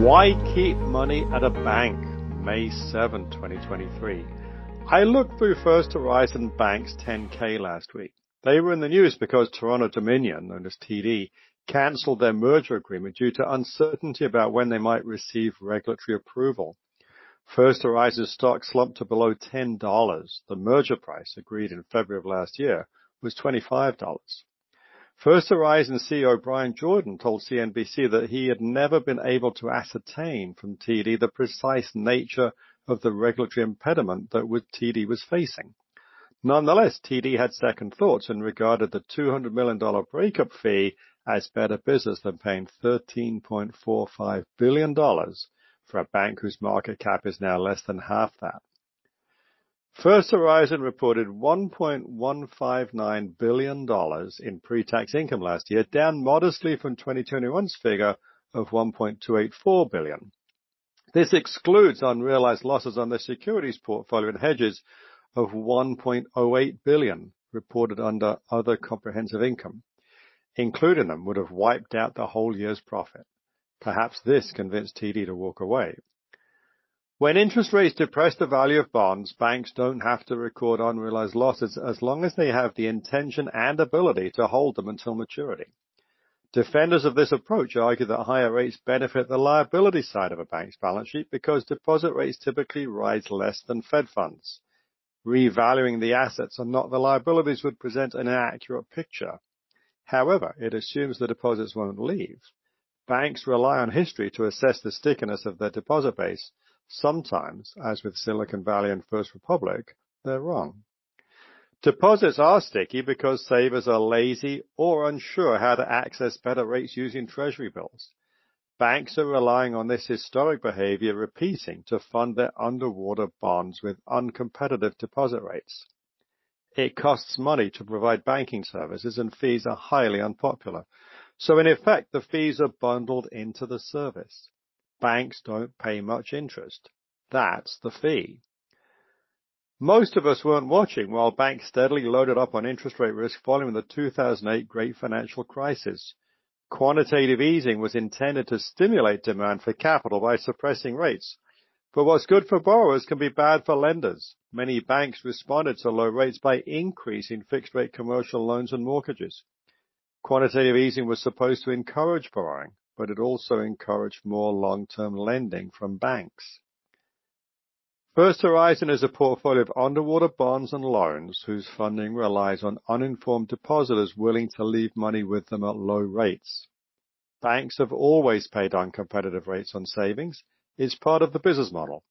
Why keep money at a bank? May 7, 2023. I looked through First Horizon Bank's 10K last week. They were in the news because Toronto Dominion, known as TD, cancelled their merger agreement due to uncertainty about when they might receive regulatory approval. First Horizon stock slumped to below $10. The merger price, agreed in February of last year, was $25. First Horizon CEO Bryan Jordan told CNBC that he had never been able to ascertain from TD the precise nature of the regulatory impediment that TD was facing. Nonetheless, TD had second thoughts and regarded the $200 million breakup fee as better business than paying $13.45 billion for a bank whose market cap is now less than half that. First Horizon reported $1.159 billion in pre-tax income last year, down modestly from 2021's figure of 1.284 billion. This excludes unrealized losses on the securities portfolio and hedges of 1.08 billion reported under other comprehensive income. Including them would have wiped out the whole year's profit. Perhaps this convinced TD to walk away. When interest rates depress the value of bonds, banks don't have to record unrealized losses as long as they have the intention and ability to hold them until maturity. Defenders of this approach argue that higher rates benefit the liability side of a bank's balance sheet because deposit rates typically rise less than Fed funds. Revaluing the assets and not the liabilities would present an inaccurate picture. However, it assumes the deposits won't leave. Banks rely on history to assess the stickiness of their deposit base, Sometimes, as with Silicon Valley and First Republic, they're wrong. Deposits are sticky because savers are lazy or unsure how to access better rates using treasury bills. Banks are relying on this historic behavior repeating to fund their underwater bonds with uncompetitive deposit rates. It costs money to provide banking services and fees are highly unpopular. So in effect, the fees are bundled into the service. Banks don't pay much interest. That's the fee. Most of us weren't watching while banks steadily loaded up on interest rate risk following the 2008 great financial crisis. Quantitative easing was intended to stimulate demand for capital by suppressing rates. But what's good for borrowers can be bad for lenders. Many banks responded to low rates by increasing fixed rate commercial loans and mortgages. Quantitative easing was supposed to encourage borrowing but it also encouraged more long-term lending from banks. First Horizon is a portfolio of underwater bonds and loans whose funding relies on uninformed depositors willing to leave money with them at low rates. Banks have always paid uncompetitive rates on savings. It's part of the business model.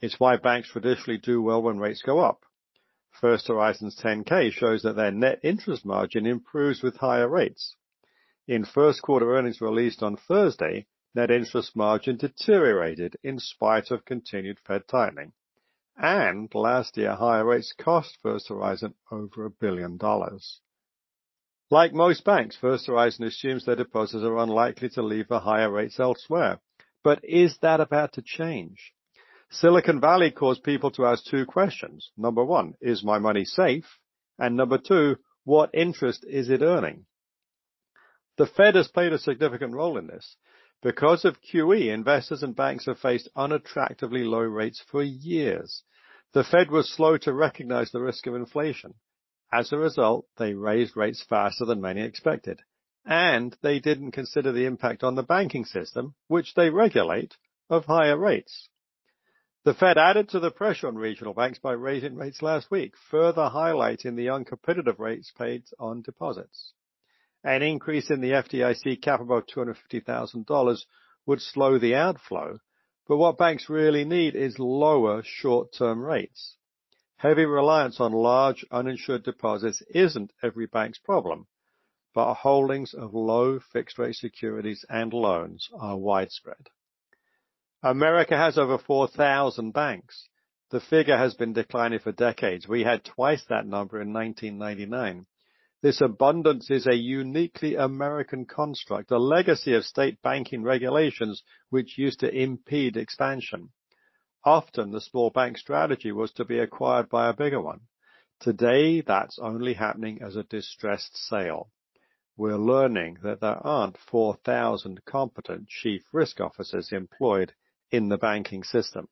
It's why banks traditionally do well when rates go up. First Horizon's 10K shows that their net interest margin improves with higher rates. In first quarter earnings released on Thursday, net interest margin deteriorated in spite of continued Fed tightening. And last year, higher rates cost First Horizon over a billion dollars. Like most banks, First Horizon assumes their depositors are unlikely to leave for higher rates elsewhere. But is that about to change? Silicon Valley caused people to ask two questions. Number one, is my money safe? And number two, what interest is it earning? The Fed has played a significant role in this. Because of QE, investors and banks have faced unattractively low rates for years. The Fed was slow to recognize the risk of inflation. As a result, they raised rates faster than many expected. And they didn't consider the impact on the banking system, which they regulate, of higher rates. The Fed added to the pressure on regional banks by raising rates last week, further highlighting the uncompetitive rates paid on deposits. An increase in the FDIC cap above $250,000 would slow the outflow, but what banks really need is lower short-term rates. Heavy reliance on large uninsured deposits isn't every bank's problem, but holdings of low fixed rate securities and loans are widespread. America has over 4,000 banks. The figure has been declining for decades. We had twice that number in 1999. This abundance is a uniquely American construct, a legacy of state banking regulations which used to impede expansion. Often the small bank strategy was to be acquired by a bigger one. Today, that's only happening as a distressed sale. we're learning that there aren't 4,000 competent chief risk officers employed in the banking system.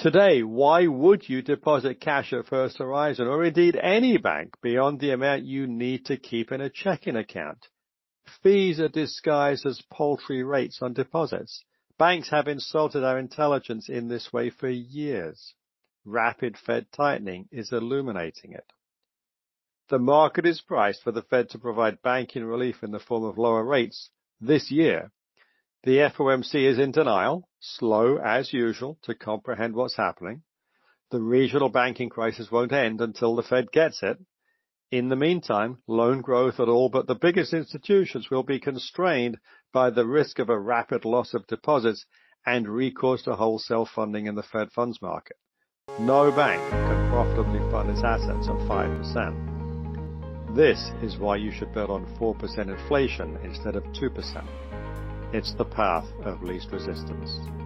Today, why would you deposit cash at First Horizon or indeed any bank beyond the amount you need to keep in a checking account? Fees are disguised as paltry rates on deposits. Banks have insulted our intelligence in this way for years. Rapid Fed tightening is illuminating it. The market is priced for the Fed to provide banking relief in the form of lower rates this year. The FOMC is in denial, slow as usual to comprehend what's happening. The regional banking crisis won't end until the Fed gets it. In the meantime, loan growth at all but the biggest institutions will be constrained by the risk of a rapid loss of deposits and recourse to wholesale funding in the Fed funds market. No bank can profitably fund its assets at 5%. This is why you should bet on 4% inflation instead of 2%. It's the path of least resistance.